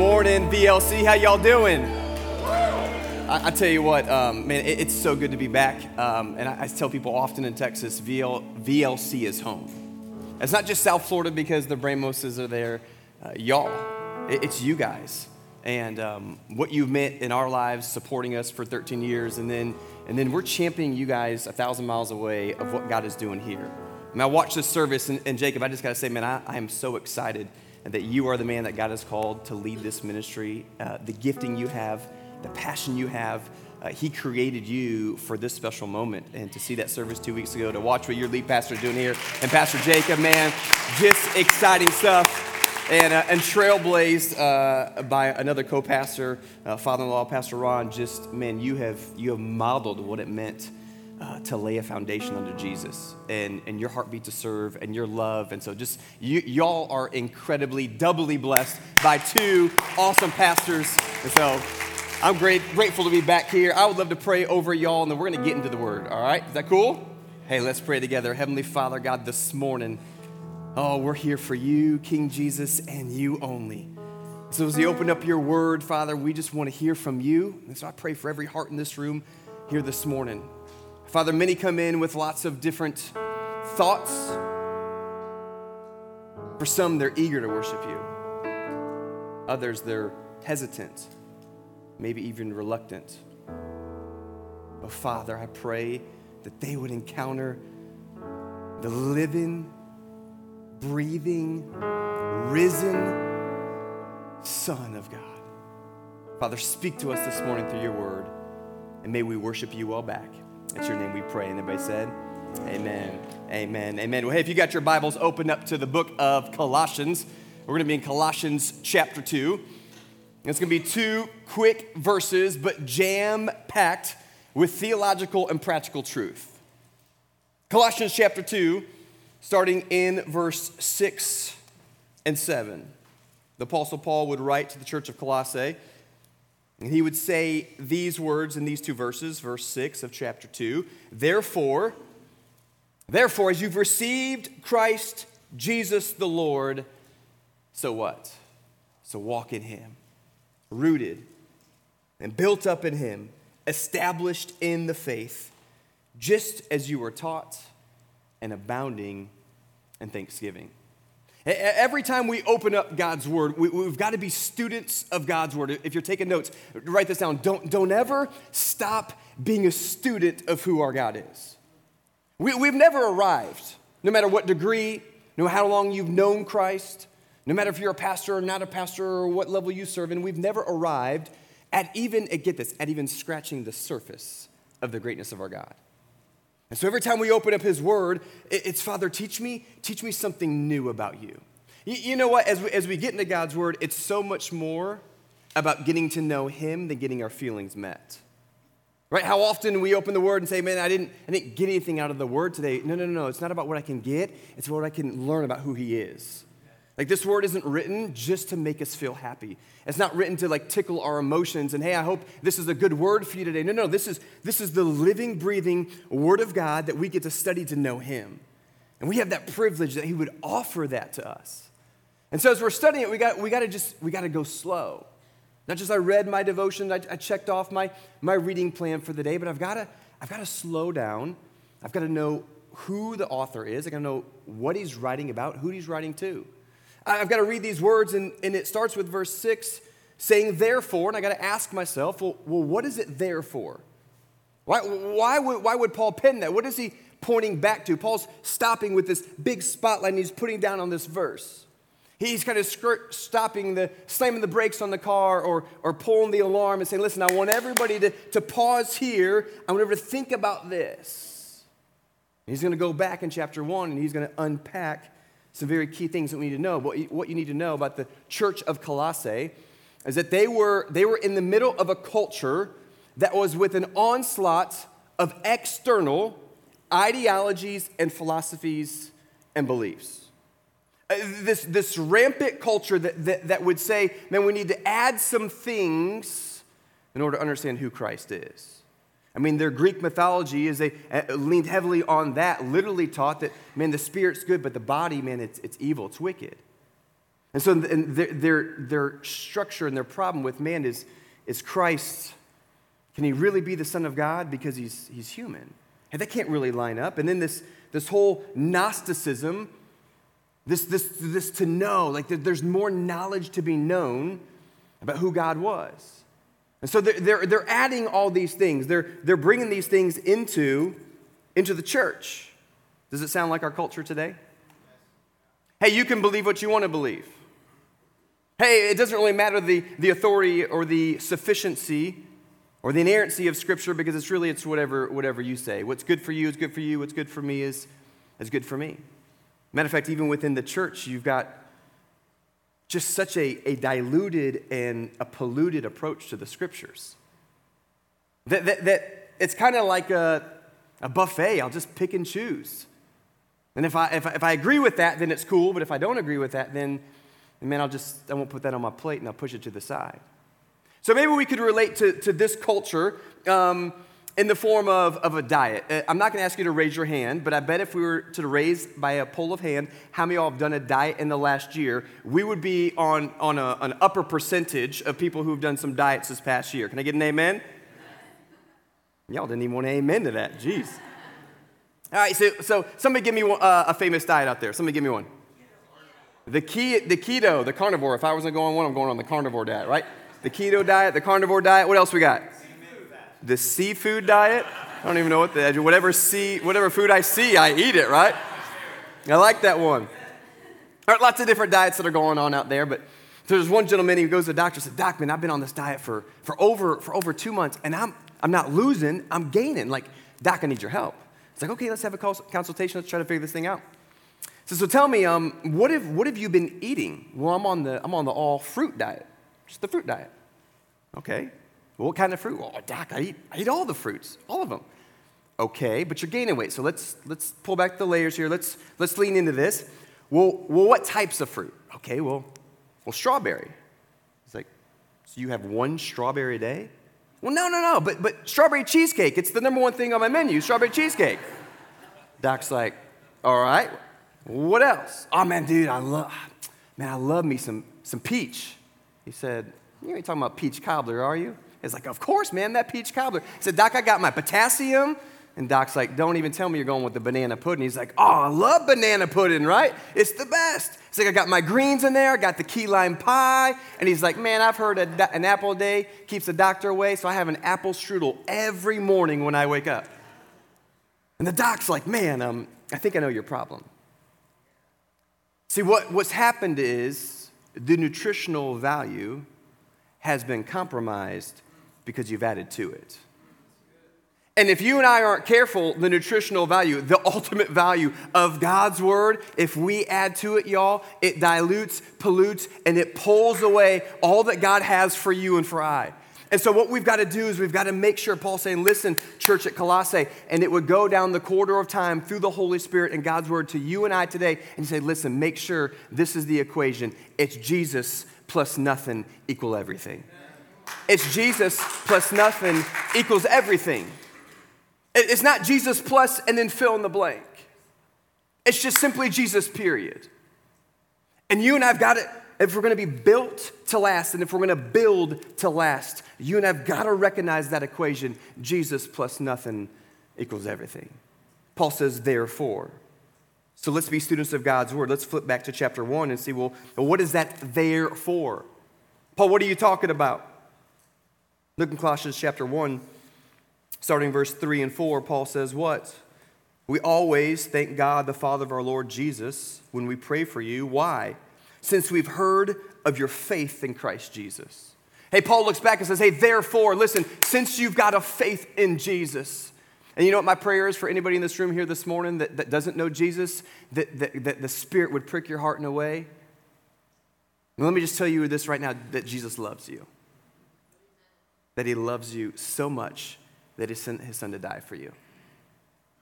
Morning, VLC. How y'all doing? I, I tell you what, um, man, it, it's so good to be back. Um, and I, I, tell people often in Texas, VL, VLC is home. It's not just South Florida because the Bramoses are there. Uh, y'all, it, it's you guys. And um, what you've meant in our lives, supporting us for 13 years, and then, and then we're championing you guys a thousand miles away of what God is doing here. I I watched this service, and, and Jacob, I just got to say, man, I, I am so excited and that you are the man that God has called to lead this ministry. Uh, the gifting you have, the passion you have, uh, He created you for this special moment. And to see that service two weeks ago, to watch what your lead pastor is doing here, and Pastor Jacob, man, just exciting stuff. And, uh, and trailblazed uh, by another co-pastor, uh, father-in-law, Pastor Ron. Just man, you have you have modeled what it meant uh, to lay a foundation under Jesus and, and your heartbeat to serve and your love. And so, just you, y'all are incredibly, doubly blessed by two awesome pastors. And so, I'm great, grateful to be back here. I would love to pray over y'all, and then we're going to get into the word. All right? Is that cool? Hey, let's pray together. Heavenly Father, God, this morning, oh, we're here for you, King Jesus, and you only. So, as you open up your word, Father, we just want to hear from you. And so, I pray for every heart in this room here this morning. Father, many come in with lots of different thoughts. For some, they're eager to worship you. Others, they're hesitant, maybe even reluctant. But Father, I pray that they would encounter the living, breathing, risen Son of God. Father, speak to us this morning through your word, and may we worship you well back. It's your name we pray. And everybody said, Amen. Amen. Amen. Well, hey, if you got your Bibles, open up to the book of Colossians. We're going to be in Colossians chapter 2. It's going to be two quick verses, but jam packed with theological and practical truth. Colossians chapter 2, starting in verse 6 and 7. The Apostle Paul would write to the church of Colossae and he would say these words in these two verses, verse 6 of chapter 2. Therefore, therefore, as you've received Christ Jesus the Lord, so what? So walk in him, rooted and built up in him, established in the faith, just as you were taught, and abounding in thanksgiving. Every time we open up God's word, we, have got to be students of God's word. If you're taking notes, write this down. Don't, don't ever stop being a student of who our God is. We, we've never arrived, no matter what degree, no matter how long you've known Christ, no matter if you're a pastor or not a pastor or what level you serve in, we've never arrived at even, get this, at even scratching the surface of the greatness of our God. And so every time we open up his word, it's Father, teach me, teach me something new about you. You know what? As we, as we get into God's word, it's so much more about getting to know him than getting our feelings met. Right? How often we open the word and say, man, I didn't, I didn't get anything out of the word today. No, no, no, no. It's not about what I can get, it's what I can learn about who he is. Like this word isn't written just to make us feel happy. It's not written to like tickle our emotions and hey, I hope this is a good word for you today. No, no, this is this is the living, breathing word of God that we get to study to know him. And we have that privilege that he would offer that to us. And so as we're studying it, we got we got to just we got to go slow. Not just I read my devotion, I, I checked off my my reading plan for the day, but I've got to I've got to slow down. I've got to know who the author is. I got to know what he's writing about, who he's writing to. I've got to read these words, and, and it starts with verse 6 saying, therefore, and I got to ask myself, well, well, what is it there for? Why, why, would, why would Paul pen that? What is he pointing back to? Paul's stopping with this big spotlight and he's putting down on this verse. He's kind of skirt, stopping the, slamming the brakes on the car or, or pulling the alarm and saying, listen, I want everybody to, to pause here. I want everybody to think about this. He's going to go back in chapter one and he's going to unpack some very key things that we need to know. What you, need to know about the church of Colossae is that they were, they were in the middle of a culture that was with an onslaught of external ideologies and philosophies and beliefs. Uh, this, this rampant culture that, that, that would say, man, we need to add some things in order to understand who Christ is. I mean, their Greek mythology is they uh, leaned heavily on that, literally taught that, man, the spirit's good, but the body, man, it's, it's evil, it's wicked. And so and their, their, their structure and their problem with man is, is Christ, can he really be the Son of God because he's, he's human? And that can't really line up. And then this, this whole Gnosticism, this, this, this to know, like there's more knowledge to be known about who God was. And so they're, they're, they're adding all these things. They're, they're bringing these things into, into the church. Does it sound like our culture today? Hey, you can believe what you want to believe. Hey, it doesn't really matter the, the authority or the sufficiency or the inerrancy of Scripture because it's really it's whatever, whatever you say. What's good for you is good for you. What's good for me is, is good for me. Matter of fact, even within the church, you've got just such a, a diluted and a polluted approach to the scriptures. That, that, that it's kind of like a, a buffet. I'll just pick and choose. And if I, if, I, if I agree with that, then it's cool. But if I don't agree with that, then, man, I'll just, I won't put that on my plate and I'll push it to the side. So maybe we could relate to, to this culture. Um, in the form of, of a diet. Uh, I'm not going to ask you to raise your hand, but I bet if we were to raise by a poll of hand how many of y'all have done a diet in the last year, we would be on, on a, an upper percentage of people who've done some diets this past year. Can I get an amen? Y'all didn't even want to amen to that. Jeez. All right, so, so somebody give me one, uh, a famous diet out there. Somebody give me one. The, key, the keto, the carnivore. If I wasn't going on one, I'm going on the carnivore diet, right? The keto diet, the carnivore diet. What else we got? The seafood diet. I don't even know what the whatever sea, whatever food I see, I eat it, right? I like that one. There are lots of different diets that are going on out there, but there's one gentleman who goes to the doctor and said, Doc, man, I've been on this diet for, for, over, for over two months, and I'm, I'm not losing, I'm gaining. Like, Doc, I need your help. It's like, okay, let's have a consultation, let's try to figure this thing out. So, so tell me, um, what, have, what have you been eating? Well, I'm on the, I'm on the all fruit diet, just the fruit diet. Okay, what kind of fruit? Well, Doc, I eat, I eat all the fruits, all of them. Okay, but you're gaining weight. So let's, let's pull back the layers here. Let's, let's lean into this. Well, well, what types of fruit? Okay, well, well, strawberry. It's like, so you have one strawberry a day? Well, no, no, no, but, but strawberry cheesecake. It's the number one thing on my menu, strawberry cheesecake. Doc's like, all right, what else? Oh, man, dude, I love, man, I love me some, some peach. He said, you ain't talking about peach cobbler, are you? It's like, of course, man, that peach cobbler. He said, Doc, I got my potassium. And Doc's like, don't even tell me you're going with the banana pudding. He's like, oh, I love banana pudding, right? It's the best. He's like, I got my greens in there, I got the key lime pie. And he's like, man, I've heard a, an apple a day keeps the doctor away, so I have an apple strudel every morning when I wake up. And the doc's like, man, um, I think I know your problem. See, what, what's happened is the nutritional value has been compromised because you've added to it. And if you and I aren't careful, the nutritional value, the ultimate value of God's word, if we add to it, y'all, it dilutes, pollutes, and it pulls away all that God has for you and for I. And so, what we've got to do is we've got to make sure, Paul's saying, listen, church at Colossae, and it would go down the corridor of time through the Holy Spirit and God's word to you and I today, and say, listen, make sure this is the equation. It's Jesus plus nothing equal everything. It's Jesus plus nothing equals everything. It's not Jesus plus and then fill in the blank. It's just simply Jesus, period. And you and I've got it. If we're going to be built to last and if we're going to build to last, you and I've got to recognize that equation Jesus plus nothing equals everything. Paul says, therefore. So let's be students of God's word. Let's flip back to chapter one and see, well, what is that there for? Paul, what are you talking about? Look in Colossians chapter 1, starting verse 3 and 4, Paul says, What? We always thank God, the Father of our Lord Jesus, when we pray for you. Why? Since we've heard of your faith in Christ Jesus. Hey, Paul looks back and says, Hey, therefore, listen, since you've got a faith in Jesus, and you know what my prayer is for anybody in this room here this morning that, that doesn't know Jesus, that, that, that the Spirit would prick your heart in a way let me just tell you this right now that Jesus loves you. That he loves you so much that he sent his son to die for you.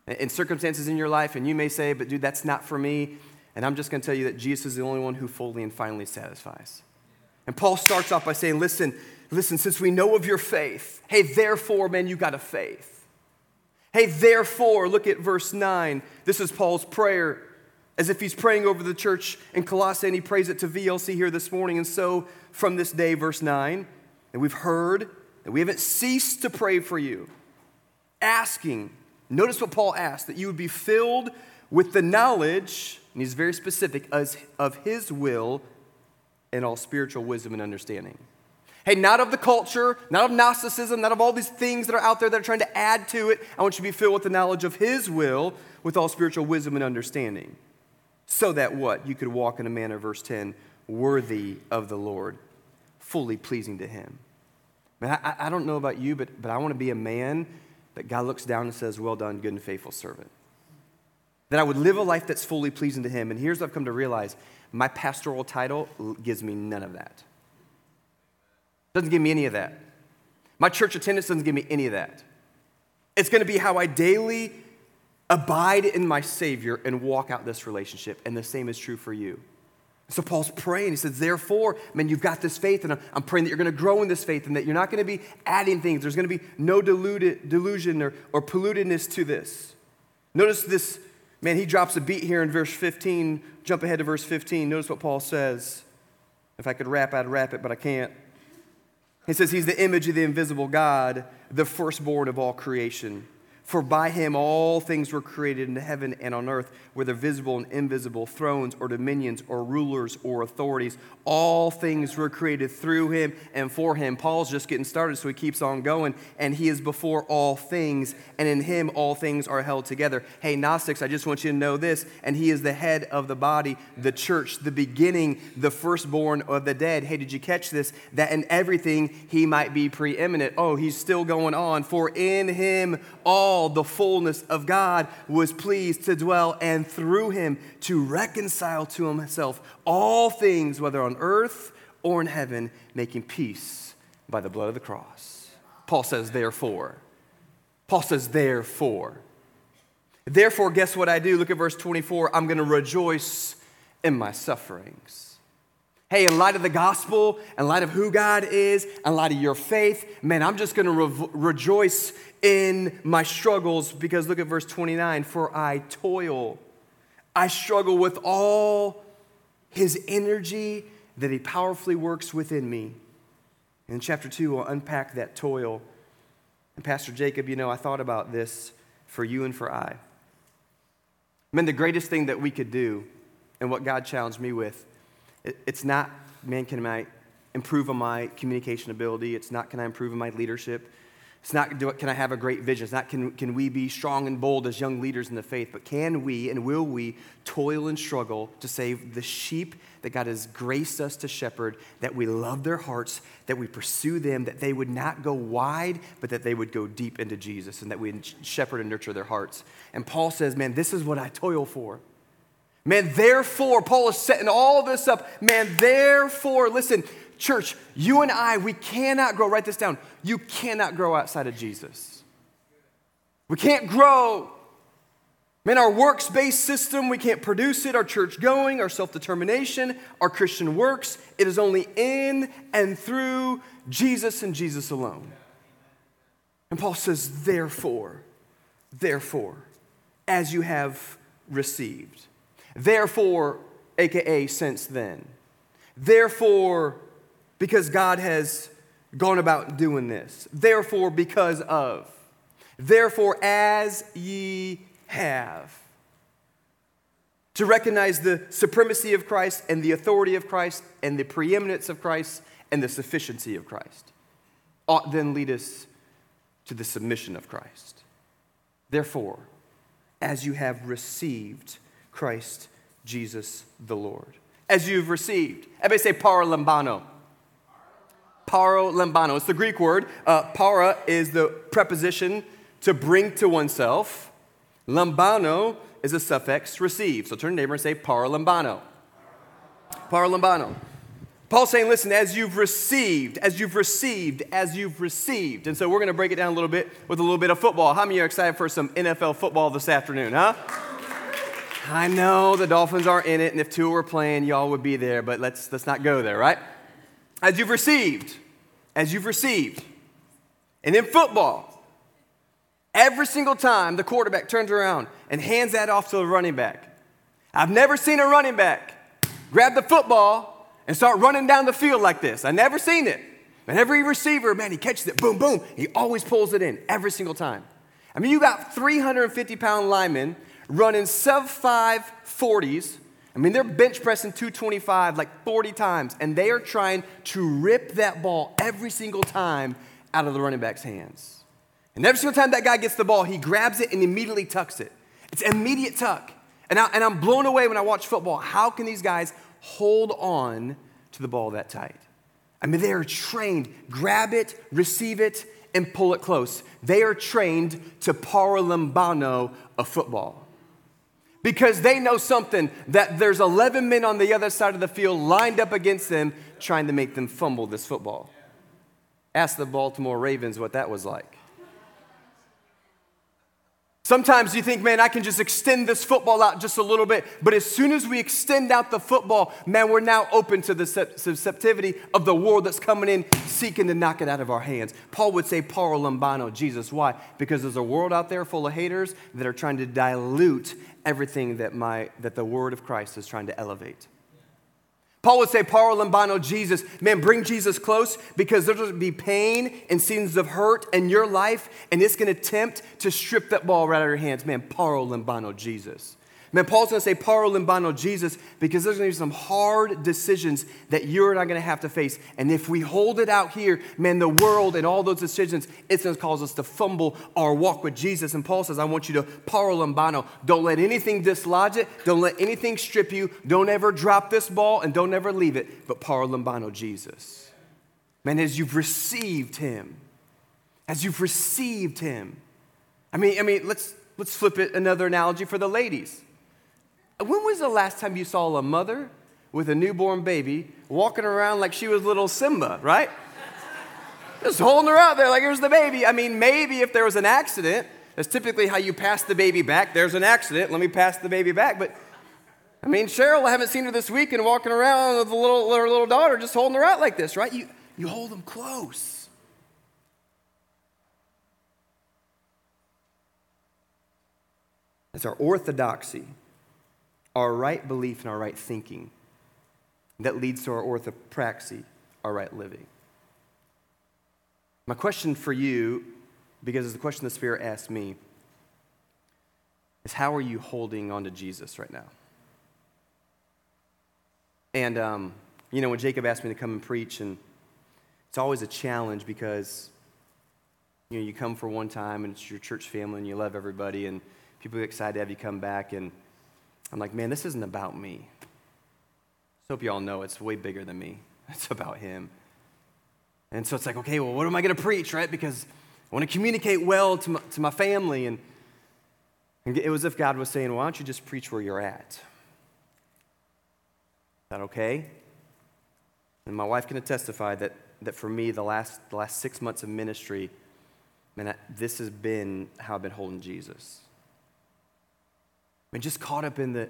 In circumstances in your life, and you may say, but dude, that's not for me. And I'm just going to tell you that Jesus is the only one who fully and finally satisfies. And Paul starts off by saying, listen, listen, since we know of your faith, hey, therefore, man, you got a faith. Hey, therefore, look at verse 9. This is Paul's prayer as if he's praying over the church in Colossae, and he prays it to VLC here this morning. And so, from this day, verse 9, and we've heard that we haven't ceased to pray for you, asking, notice what Paul asked, that you would be filled with the knowledge, and he's very specific, of his will and all spiritual wisdom and understanding. Hey, not of the culture, not of Gnosticism, not of all these things that are out there that are trying to add to it. I want you to be filled with the knowledge of his will with all spiritual wisdom and understanding so that what? You could walk in a manner, verse 10, worthy of the Lord, fully pleasing to Him. Man, I, I don't know about you, but, but I want to be a man that God looks down and says, Well done, good and faithful servant. That I would live a life that's fully pleasing to Him. And here's what I've come to realize my pastoral title gives me none of that. Doesn't give me any of that. My church attendance doesn't give me any of that. It's going to be how I daily abide in my Savior and walk out this relationship. And the same is true for you. So Paul's praying. He says, Therefore, man, you've got this faith, and I'm praying that you're going to grow in this faith and that you're not going to be adding things. There's going to be no deluded, delusion or, or pollutedness to this. Notice this, man, he drops a beat here in verse 15. Jump ahead to verse 15. Notice what Paul says. If I could rap, I'd rap it, but I can't. He says, He's the image of the invisible God, the firstborn of all creation. For by him all things were created in heaven and on earth, whether visible and invisible, thrones or dominions or rulers or authorities. All things were created through him and for him. Paul's just getting started, so he keeps on going. And he is before all things, and in him all things are held together. Hey, Gnostics, I just want you to know this. And he is the head of the body, the church, the beginning, the firstborn of the dead. Hey, did you catch this? That in everything he might be preeminent. Oh, he's still going on. For in him all the fullness of God was pleased to dwell, and through him to reconcile to himself all things, whether on earth or in heaven, making peace by the blood of the cross. Paul says, therefore. Paul says, therefore. Therefore, guess what I do? Look at verse 24. I'm going to rejoice in my sufferings. Hey, in light of the gospel, in light of who God is, in light of your faith, man, I'm just going to re- rejoice in my struggles because look at verse 29 for I toil. I struggle with all his energy that he powerfully works within me. In chapter 2, we'll unpack that toil. And Pastor Jacob, you know, I thought about this for you and for I. Man, the greatest thing that we could do, and what God challenged me with, it's not, man, can I improve on my communication ability? It's not, can I improve on my leadership? It's not, can I have a great vision? It's not, can, can we be strong and bold as young leaders in the faith? But can we and will we toil and struggle to save the sheep that God has graced us to shepherd, that we love their hearts, that we pursue them, that they would not go wide, but that they would go deep into Jesus, and that we shepherd and nurture their hearts? And Paul says, man, this is what I toil for. Man, therefore, Paul is setting all this up. Man, therefore, listen, Church, you and I, we cannot grow, write this down. You cannot grow outside of Jesus. We can't grow. Man, our works based system, we can't produce it. Our church going, our self determination, our Christian works. It is only in and through Jesus and Jesus alone. And Paul says, therefore, therefore, as you have received. Therefore, AKA since then. Therefore, because God has gone about doing this. Therefore, because of. Therefore, as ye have. To recognize the supremacy of Christ and the authority of Christ and the preeminence of Christ and the sufficiency of Christ ought then lead us to the submission of Christ. Therefore, as you have received Christ Jesus the Lord. As you've received. Everybody say paralambano paro lambano. It's the Greek word. Uh, para is the preposition to bring to oneself. Lambano is a suffix receive. So turn to neighbor and say paralambano. Paralambano. Paul's saying, listen, as you've received, as you've received, as you've received. And so we're going to break it down a little bit with a little bit of football. How many are excited for some NFL football this afternoon, huh? I know the Dolphins are in it, and if two were playing, y'all would be there, but let's, let's not go there, right? As you've received, as you've received. And in football, every single time the quarterback turns around and hands that off to the running back, I've never seen a running back grab the football and start running down the field like this. I've never seen it. And every receiver, man, he catches it, boom, boom. He always pulls it in every single time. I mean, you got 350 pound linemen running sub 5 40s. I mean, they're bench pressing 225 like 40 times, and they are trying to rip that ball every single time out of the running back's hands. And every single time that guy gets the ball, he grabs it and immediately tucks it. It's immediate tuck. And, I, and I'm blown away when I watch football. How can these guys hold on to the ball that tight. I mean, they are trained. Grab it, receive it, and pull it close. They are trained to paralambano a football. Because they know something that there's 11 men on the other side of the field lined up against them trying to make them fumble this football. Ask the Baltimore Ravens what that was like. Sometimes you think, man, I can just extend this football out just a little bit. But as soon as we extend out the football, man, we're now open to the susceptibility of the world that's coming in, seeking to knock it out of our hands. Paul would say, Paulo Lambano, Jesus. Why? Because there's a world out there full of haters that are trying to dilute everything that, my, that the word of Christ is trying to elevate. Paul would say, Paulo Lambano, Jesus, man, bring Jesus close because there's going to be pain and scenes of hurt in your life, and it's going to tempt to strip that ball right out of your hands. Man, Paulo Lambano, Jesus. Man, Paul's going to say Paro Lambano Jesus because there's going to be some hard decisions that you're not going to have to face. And if we hold it out here, man, the world and all those decisions, it's going to cause us to fumble our walk with Jesus. And Paul says, I want you to Paro Lambano. Don't let anything dislodge it. Don't let anything strip you. Don't ever drop this ball and don't ever leave it. But Paro Lambano Jesus. Man, as you've received him, as you've received him. I mean, I mean, let's let's flip it another analogy for the ladies. When was the last time you saw a mother with a newborn baby walking around like she was little Simba, right? Just holding her out there like here's the baby. I mean, maybe if there was an accident, that's typically how you pass the baby back. There's an accident, let me pass the baby back. But I mean, Cheryl, I haven't seen her this week and walking around with a little, her little daughter just holding her out like this, right? You, you hold them close. That's our orthodoxy our right belief and our right thinking that leads to our orthopraxy, our right living. My question for you, because it's the question the Spirit asked me, is how are you holding on to Jesus right now? And, um, you know, when Jacob asked me to come and preach, and it's always a challenge because, you know, you come for one time and it's your church family and you love everybody, and people are excited to have you come back. And I'm like, man, this isn't about me. I hope you all know it's way bigger than me. It's about him. And so it's like, okay, well, what am I going to preach, right? Because I want to communicate well to my, to my family. And, and it was as if God was saying, why don't you just preach where you're at? Is that okay? And my wife can testify that, that for me, the last, the last six months of ministry, man, this has been how I've been holding Jesus and just caught up in the,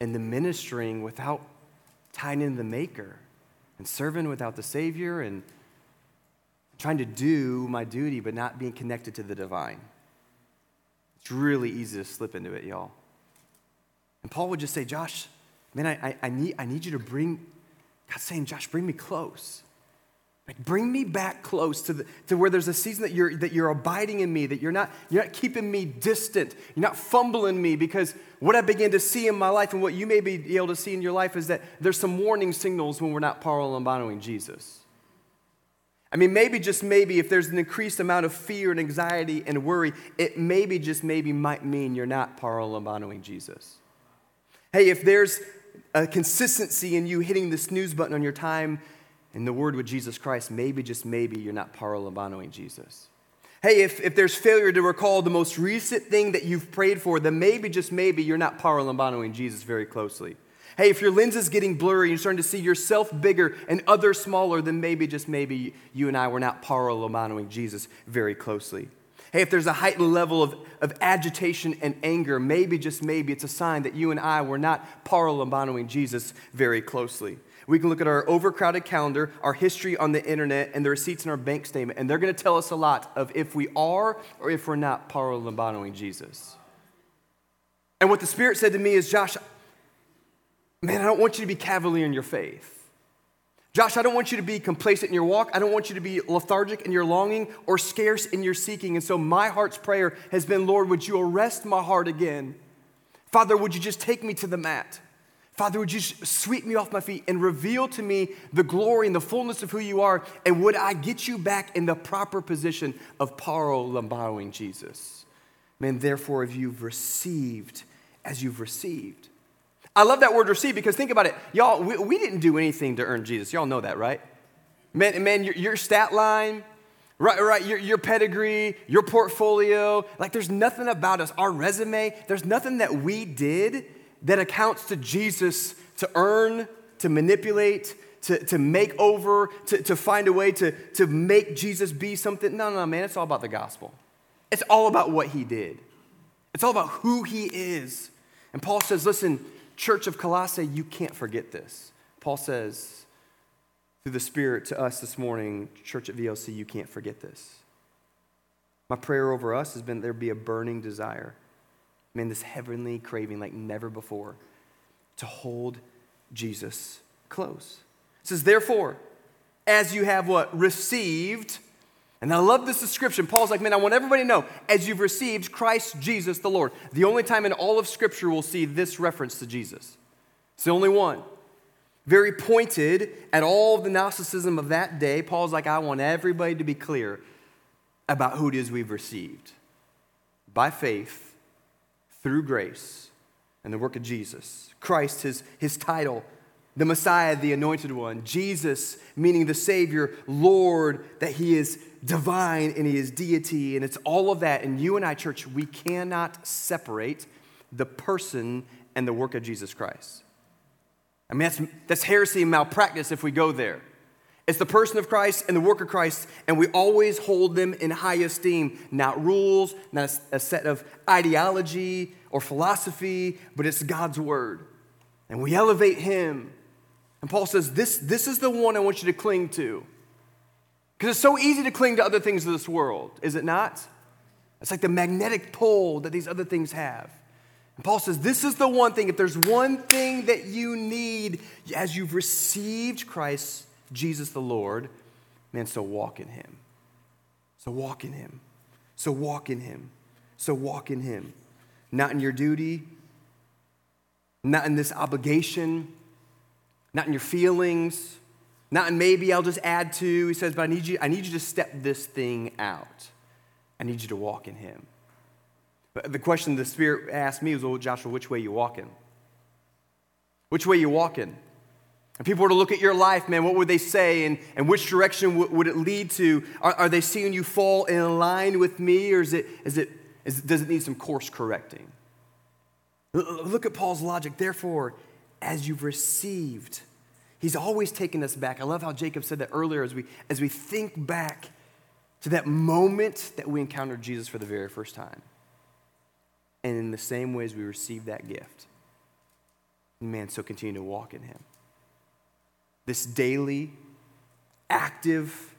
in the ministering without tying in the maker and serving without the Savior and trying to do my duty but not being connected to the divine. It's really easy to slip into it, y'all. And Paul would just say, Josh, man, I, I, I, need, I need you to bring, God's saying, Josh, bring me close. Like bring me back close to, the, to where there's a season that you're, that you're abiding in me, that you're not, you're not keeping me distant, you're not fumbling me, because what I begin to see in my life and what you may be able to see in your life is that there's some warning signals when we're not paralambanoing Jesus. I mean, maybe just maybe if there's an increased amount of fear and anxiety and worry, it maybe just maybe might mean you're not paralambanoing Jesus. Hey, if there's a consistency in you hitting the snooze button on your time in the word with Jesus Christ, maybe, just maybe, you're not paralambanoing Jesus. Hey, if, if there's failure to recall the most recent thing that you've prayed for, then maybe, just maybe, you're not paralambanoing Jesus very closely. Hey, if your lens is getting blurry, you're starting to see yourself bigger and others smaller, then maybe, just maybe, you and I were not paralambanoing Jesus very closely. Hey, if there's a heightened level of, of agitation and anger, maybe, just maybe, it's a sign that you and I were not paralambanoing Jesus very closely. We can look at our overcrowded calendar, our history on the internet, and the receipts in our bank statement, and they're going to tell us a lot of if we are or if we're not paralambanoing Jesus. And what the Spirit said to me is, Josh, man, I don't want you to be cavalier in your faith. Josh, I don't want you to be complacent in your walk. I don't want you to be lethargic in your longing or scarce in your seeking. And so my heart's prayer has been, Lord, would you arrest my heart again? Father, would you just take me to the mat? Father, would you sweep me off my feet and reveal to me the glory and the fullness of who you are? And would I get you back in the proper position of paro lambanoing Jesus? Man, therefore, if you've received as you've received. I love that word receive because think about it. Y'all, we, we didn't do anything to earn Jesus. Y'all know that, right? Man, man your, your stat line, right, right, your, your pedigree, your portfolio, like there's nothing about us, our resume, there's nothing that we did that accounts to Jesus to earn, to manipulate, to, to make over, to, to find a way to, to make Jesus be something. No, no, no, man, it's all about the gospel. It's all about what he did. It's all about who he is. And Paul says, listen, church of Colossae, you can't forget this. Paul says through the Spirit to us this morning, church at VLC, you can't forget this. My prayer over us has been there be a burning desire, man, this heavenly craving like never before to hold Jesus close. It says, therefore, as you have what? Received and I love this description. Paul's like, man, I want everybody to know, as you've received Christ Jesus the Lord. The only time in all of Scripture we'll see this reference to Jesus. It's the only one. Very pointed at all of the Gnosticism of that day. Paul's like, I want everybody to be clear about who it is we've received by faith, through grace, and the work of Jesus. Christ, his, his title, the Messiah, the anointed one. Jesus, meaning the Savior, Lord, that he is divine and he is deity, and it's all of that. And you and I, church, we cannot separate the person and the work of Jesus Christ. I mean, that's, that's heresy and malpractice if we go there. It's the person of Christ and the work of Christ, and we always hold them in high esteem. Not rules, not a, set of ideology or philosophy, but it's God's word. And we elevate him. And Paul says, This, this is the one I want you to cling to. Because it's so easy to cling to other things of this world, is it not? It's like the magnetic pull that these other things have. And Paul says, This is the one thing. If there's one thing that you need as you've received Christ, Jesus the Lord, man, so walk in Him. So walk in Him. So walk in Him. So walk in Him. Not in your duty, not in this obligation, not in your feelings, not in maybe I'll just add to. He says, but I need you, I need you to step this thing out. I need you to walk in him. But the question the Spirit asked me was, well, Joshua, which way you walking? Which way you walking? If people were to look at your life, man, what would they say and, and which direction w- would it lead to? Are, are, they seeing you fall in line with me or is it, is it, is, does it need some course correcting? L- look at Paul's logic. Therefore, as you've received He's always taking us back. I love how Jacob said that earlier as we, as we think back to that moment that we encountered Jesus for the very first time. And in the same ways we received that gift. Man, so continue to walk in Him. This daily, active,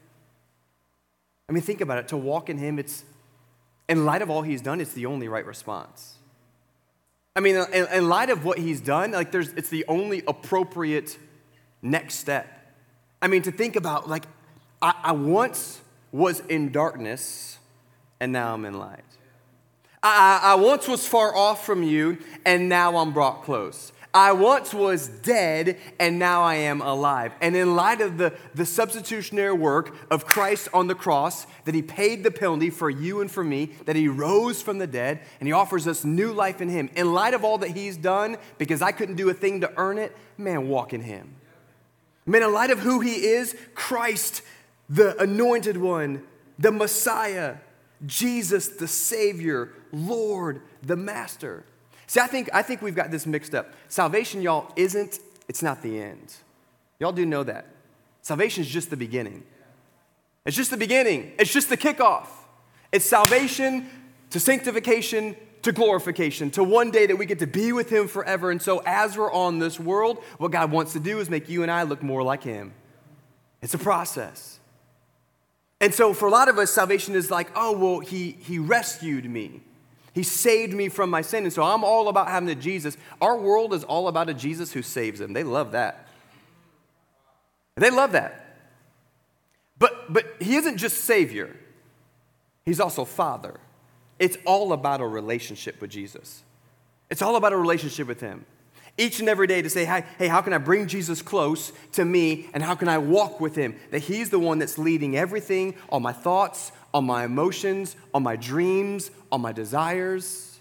I mean, think about it. To walk in Him, it's, in light of all He's done, it's the only right response. I mean, in, in light of what He's done, like, there's, it's the only appropriate next step. I mean, to think about, like, I, I once was in darkness and now I'm in light. I, I, once was far off from you and now I'm brought close. I once was dead and now I am alive. And in light of the, the substitutionary work of Christ on the cross, that he paid the penalty for you and for me, that he rose from the dead, and he offers us new life in him. In light of all that he's done, because I couldn't do a thing to earn it, man, walk in him. Man, in light of who he is, Christ, the anointed one, the Messiah, Jesus, the Savior, Lord, the Master. See, I think, I think we've got this mixed up. Salvation, y'all, isn't, it's not the end. Y'all do know that. Salvation is just the beginning. It's just the beginning, it's just the kickoff. It's salvation to sanctification to glorification, to one day that we get to be with Him forever. And so, as we're on this world, what God wants to do is make you and I look more like Him. It's a process. And so, for a lot of us, salvation is like, oh, well, He, he rescued me. He saved me from my sin. And so I'm all about having a Jesus. Our world is all about a Jesus who saves them. They love that. They love that. But, but he isn't just Savior, He's also Father. It's all about a relationship with Jesus. It's all about a relationship with Him. Each and every day to say, hey, how can I bring Jesus close to me and how can I walk with Him? That He's the one that's leading everything, all my thoughts, on my emotions, on my dreams, on my desires.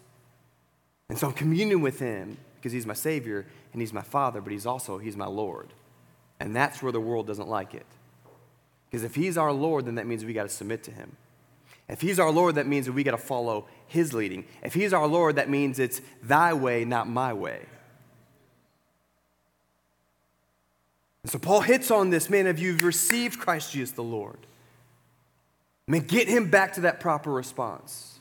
And so I'm communing with Him because He's my Savior and He's my Father, but He's also, He's my Lord. And that's where the world doesn't like it. Because if He's our Lord, then that means we got to submit to Him. If He's our Lord, that means that we got to follow His leading. If He's our Lord, that means it's Thy way, not my way. And so Paul hits on this man, if you've received Christ Jesus the Lord, man, get him back to that proper response.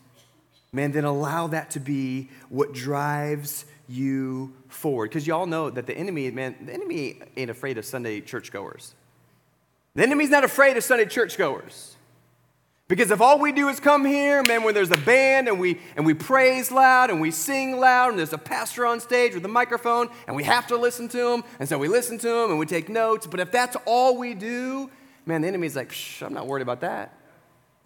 Man, then allow that to be what drives you forward. Because y'all know that the enemy, man, the enemy ain't afraid of Sunday churchgoers. The enemy's not afraid of Sunday churchgoers. Because if all we do is come here, man, when there's a band and we, and we praise loud and we sing loud and there's a pastor on stage with a microphone and we have to listen to him, and so we listen to him and we take notes, but if that's all we do, man, the enemy's like, I'm not worried about that.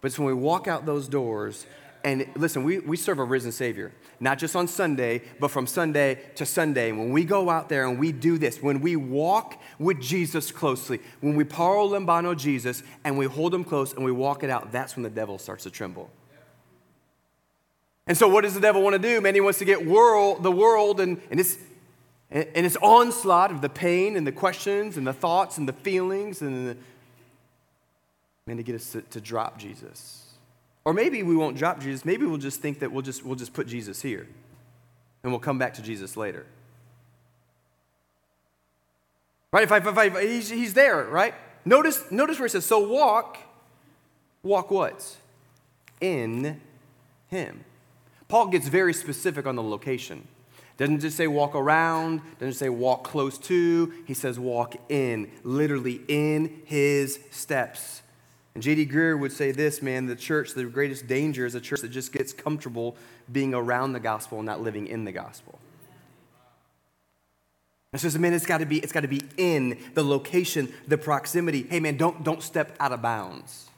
But it's when we walk out those doors and listen, we, we serve a risen Savior, not just on Sunday, but from Sunday to Sunday. And when we go out there and we do this, when we walk with Jesus closely, when we Paulo Lambano Jesus and we hold him close and we walk it out, that's when the devil starts to tremble. And so, what does the devil want to do? Man, he wants to get world, the world and, and, its, and its onslaught of the pain and the questions and the thoughts and the feelings and the, man, to get us to, to drop Jesus. Or maybe we won't drop Jesus. Maybe we'll just think that we'll just, we'll just put Jesus here and we'll come back to Jesus later. Right? If I, if I, he's, he's there, right? Notice, notice where it says, so walk, walk what? In him. Paul gets very specific on the location. Doesn't just say walk around, doesn't say walk close to, he says walk in, literally in his steps. And J.D. Greear would say this, man, the church, the greatest danger is a church that just gets comfortable being around the gospel and not living in the gospel. And says, man, it's got to be, it's got to be in the location, the proximity. Hey, man, don't, don't step out of bounds.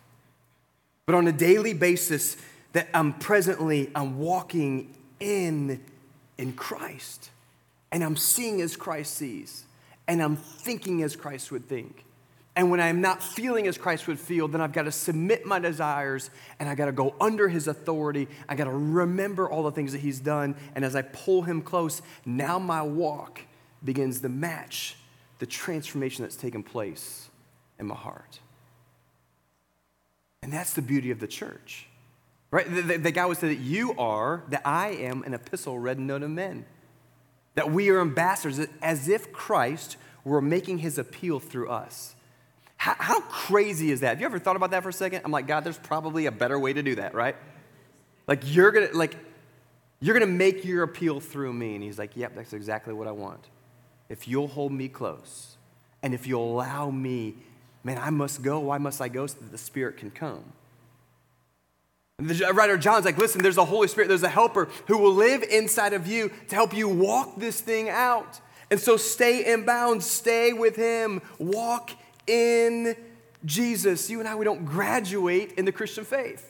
But on a daily basis, that I'm presently, I'm walking in in Christ. And I'm seeing as Christ sees. And I'm thinking as Christ would think. And when I'm not feeling as Christ would feel, then I've got to submit my desires and I've got to go under his authority. I got to remember all the things that he's done. And as I pull him close, now my walk begins to match the transformation that's taken place in my heart. And that's the beauty of the church, right? The, the, the guy would say that you are, that I am an epistle read and known of men. That we are ambassadors, as if Christ were making his appeal through us. How, how crazy is that? Have you ever thought about that for a second? I'm like, God, there's probably a better way to do that, right? Like you're gonna like you're gonna make your appeal through me. And he's like, Yep, that's exactly what I want. If you'll hold me close, and if you'll allow me, man, I must go. Why must I go? So that the Spirit can come. And the uh, writer John's like, listen, there's a Holy Spirit, there's a helper who will live inside of you to help you walk this thing out. And so stay in bounds, stay with him, walk in Jesus. You and I, we don't graduate in the Christian faith.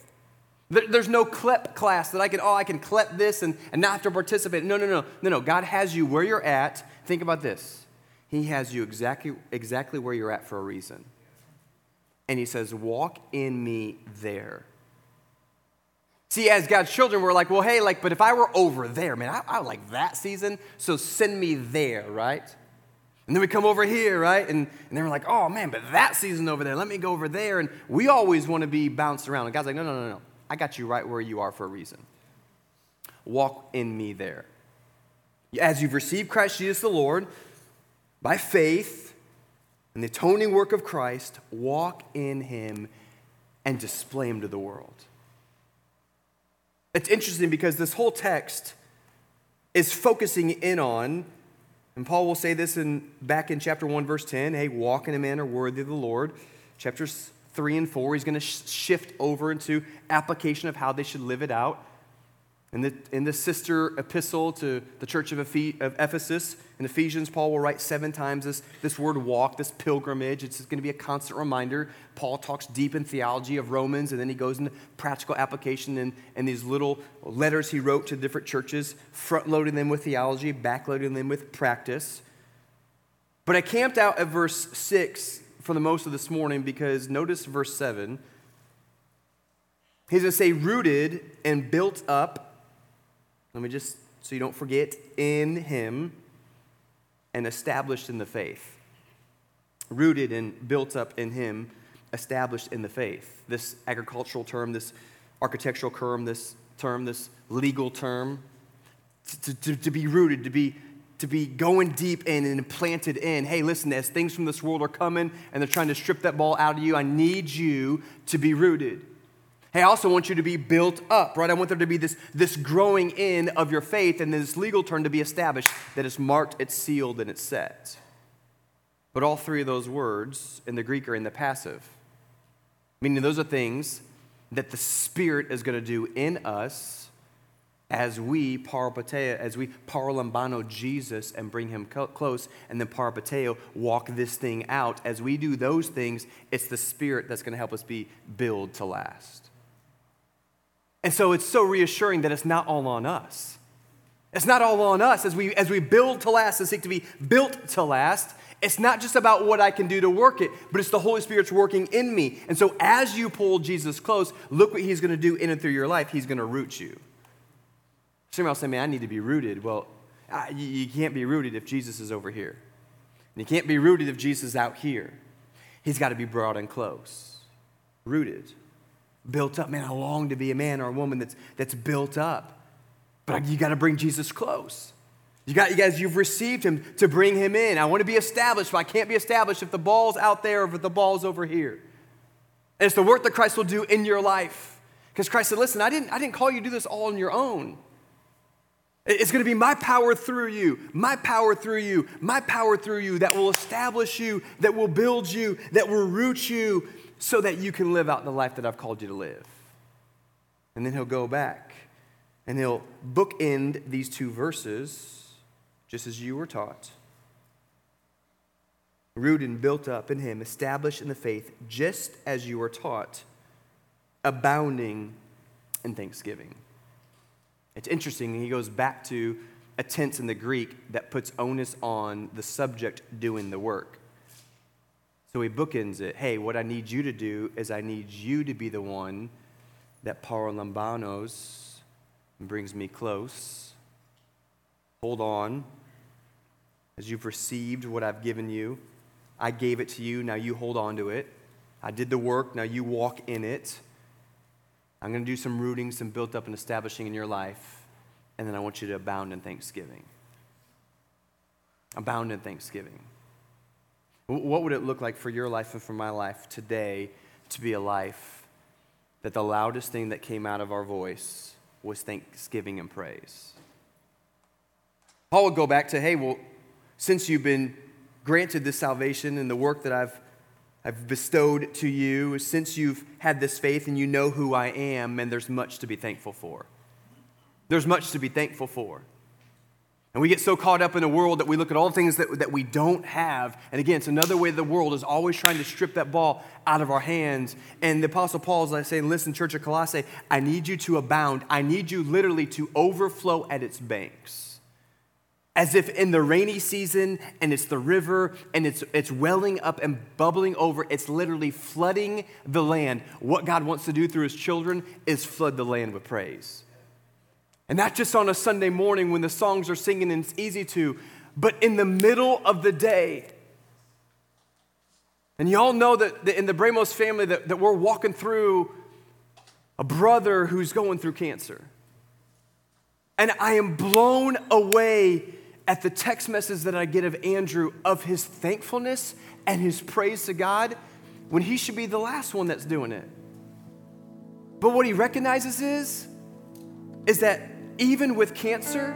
There's no CLEP class that I can, oh, I can CLEP this and, and not have to participate. No, no, no, no, no. God has you where you're at. Think about this. He has you exactly, exactly where you're at for a reason. And he says, walk in me there. See, as God's children, we're like, well, hey, like, but if I were over there, man, I, I like that season, so send me there, right? And then we come over here, right? And, and then we're like, oh man, but that season over there, let me go over there. And we always want to be bounced around. And God's like, no, no, no, no. I got you right where you are for a reason. Walk in me there. As you've received Christ Jesus the Lord, by faith in the atoning work of Christ, walk in him and display him to the world. It's interesting because this whole text is focusing in on, and Paul will say this in back in chapter 1, verse 10, hey, walk in a manner worthy of the Lord. Chapters 3 and 4, he's going to sh- shift over into application of how they should live it out. In the, in the sister epistle to the church of, Ephes- of Ephesus, in Ephesians, Paul will write seven times this, this word walk, this pilgrimage. It's going to be a constant reminder. Paul talks deep in theology of Romans, and then he goes into practical application and, and these little letters he wrote to different churches, front loading them with theology, back loading them with practice. But I camped out at verse 6 for the most of this morning because notice verse 7. He's going to say, rooted and built up let me just, so you don't forget, in him and established in the faith. Rooted and built up in him, established in the faith. This agricultural term, this architectural term, this term, this legal term, to, to, to be rooted, to be to be going deep in and planted in. Hey, listen, as things from this world are coming and they're trying to strip that ball out of you, I need you to be rooted. Hey, I also want you to be built up, right? I want there to be this, this growing in of your faith and this legal term to be established that is marked, it's sealed, and it's set. But all three of those words in the Greek are in the passive, meaning those are things that the Spirit is going to do in us as we parapateo, as we paralambano Jesus and bring him close, and then parapateo, walk this thing out. As we do those things, it's the Spirit that's going to help us be build to last. And so it's so reassuring that it's not all on us. It's not all on us as we, as we build to last and seek to be built to last. It's not just about what I can do to work it, but it's the Holy Spirit's working in me. And so as you pull Jesus close, look what he's going to do in and through your life. He's going to root you. Somebody else say, man, I need to be rooted. Well, you can't be rooted if Jesus is over here. And you can't be rooted if Jesus is out here. He's got to be brought in close, rooted built up. Man, I long to be a man or a woman that's, that's built up. But you got to bring Jesus close. You got you guys, you've received him to bring him in. I want to be established, but I can't be established if the ball's out there or if the ball's over here. And it's the work that Christ will do in your life. Because Christ said, listen, I didn't, I didn't call you to do this all on your own. It's going to be my power through you, my power through you, my power through you that will establish you, that will build you, that will root you, so that you can live out the life that I've called you to live. And then he'll go back and he'll bookend these two verses just as you were taught. Rooted and built up in him, established in the faith, just as you were taught, abounding in thanksgiving. It's interesting, he goes back to a tense in the Greek that puts onus on the subject doing the work. So he bookends it. Hey, what I need you to do is I need you to be the one that paralambanos and brings me close. Hold on. As you've received what I've given you, I gave it to you, now you hold on to it. I did the work, now you walk in it. I'm going to do some rooting, some built up and establishing in your life, and then I want you to abound in thanksgiving. Abound in thanksgiving. What would it look like for your life and for my life today to be a life that the loudest thing that came out of our voice was thanksgiving and praise? Paul would go back to, hey, well, since you've been granted this salvation and the work that I've, I've bestowed to you, since you've had this faith and you know who I am, and there's much to be thankful for. There's much to be thankful for. And we get so caught up in the world that we look at all the things that, that we don't have. And again, it's another way the world is always trying to strip that ball out of our hands. And the Apostle Paul is like saying, Listen, Church of Colossae, I need you to abound. I need you literally to overflow at its banks. As if in the rainy season and it's the river and it's, it's welling up and bubbling over, it's literally flooding the land. What God wants to do through his children is flood the land with praise. And not just on a Sunday morning when the songs are singing and it's easy to, but in the middle of the day. And you all know that in the Bramos family that, that we're walking through a brother who's going through cancer. And I am blown away at the text message that I get of Andrew of his thankfulness and his praise to God when he should be the last one that's doing it. But what he recognizes is, is that even with cancer,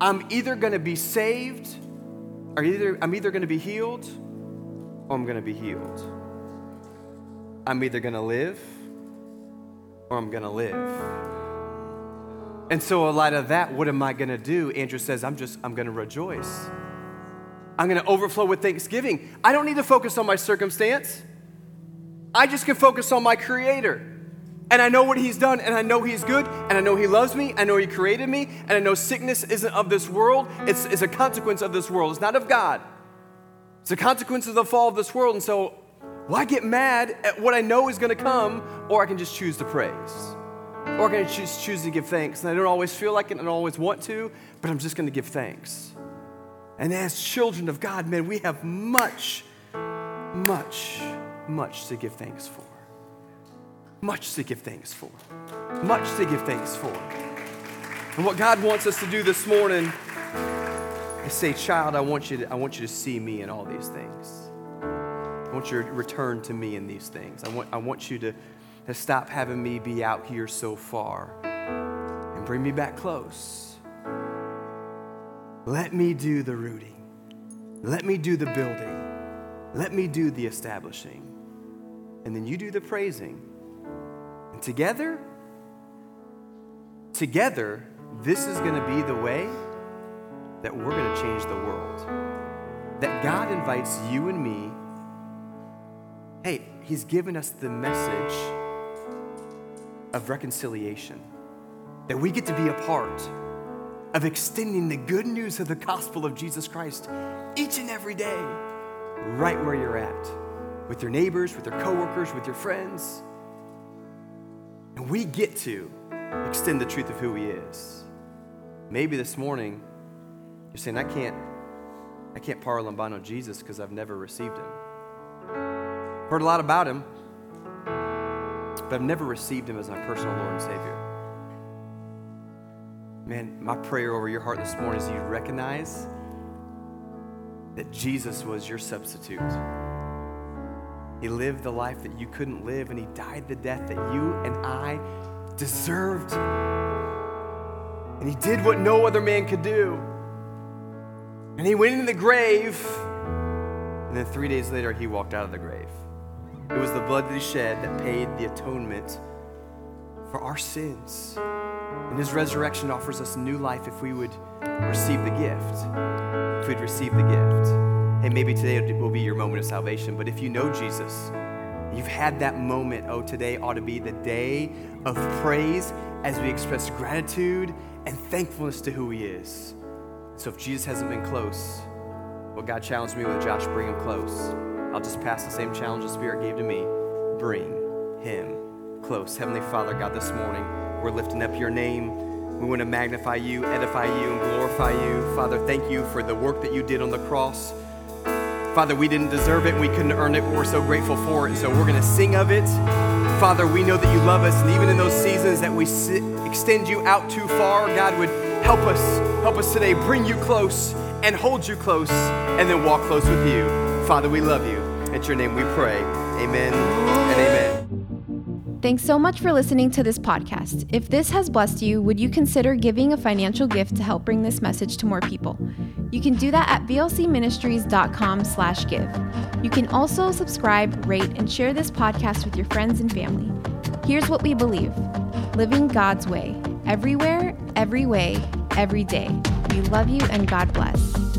I'm either going to be saved or either I'm either going to be healed or I'm going to be healed. I'm either going to live or I'm going to live. And so, a light of that, what am I going to do? Andrew says, I'm just, I'm going to rejoice. I'm going to overflow with thanksgiving. I don't need to focus on my circumstance. I just can focus on my Creator. And I know what He's done, and I know He's good, and I know He loves me, I know He created me, and I know sickness isn't of this world. It's, it's a consequence of this world, it's not of God. It's a consequence of the fall of this world. And so, why get mad at what I know is going to come, or I can just choose to praise? Or I can choose, choose to give thanks. And I don't always feel like it, and I don't always want to, but I'm just going to give thanks. And as children of God, man, we have much, much, much to give thanks for. Much to give thanks for. Much to give thanks for. And what God wants us to do this morning is say, child, I want you to, I want you to see me in all these things. I want you to return to me in these things. I want, I want you to, to stop having me be out here so far and bring me back close. Let me do the rooting. Let me do the building. Let me do the establishing. And then you do the praising. And together, together, this is going to be the way that we're going to change the world. That God invites you and me. Hey, He's given us the message of reconciliation, that we get to be a part of extending the good news of the gospel of Jesus Christ each and every day, right where you're at, with your neighbors, with your coworkers, with your friends. And we get to extend the truth of who He is. Maybe this morning you're saying, I can't, I can't par lambano Jesus because I've never received Him. Heard a lot about Him, but I've never received Him as my personal Lord and Savior. Man, my prayer over your heart this morning is you recognize that Jesus was your substitute. He lived the life that you couldn't live, and He died the death that you and I deserved. And He did what no other man could do. And He went into the grave, and then three days later, He walked out of the grave. It was the blood that He shed that paid the atonement for our sins. And his resurrection offers us new life if we would receive the gift. If we'd receive the gift. Hey, maybe today will be your moment of salvation, but if you know Jesus, you've had that moment, oh, today ought to be the day of praise as we express gratitude and thankfulness to who he is. So if Jesus hasn't been close, well, God challenged me with Josh, bring him close. I'll just pass the same challenge the Spirit gave to me. Bring him close. Heavenly Father, God, this morning, we're lifting up your name. We want to magnify you, edify you, and glorify you. Father, thank you for the work that you did on the cross. Father, we didn't deserve it, we couldn't earn it, but we're so grateful for it. And so we're going to sing of it. Father, we know that you love us, and even in those seasons that we sit, extend you out too far, God would help us, help us today, bring you close and hold you close, and then walk close with you. Father, we love you. It's your name we pray. Amen and amen. Thanks so much for listening to this podcast. If this has blessed you, would you consider giving a financial gift to help bring this message to more people? You can do that at vlcministries.com/give. You can also subscribe, rate, and share this podcast with your friends and family. Here's what we believe: living God's way, everywhere, every way, every day. We love you and God bless.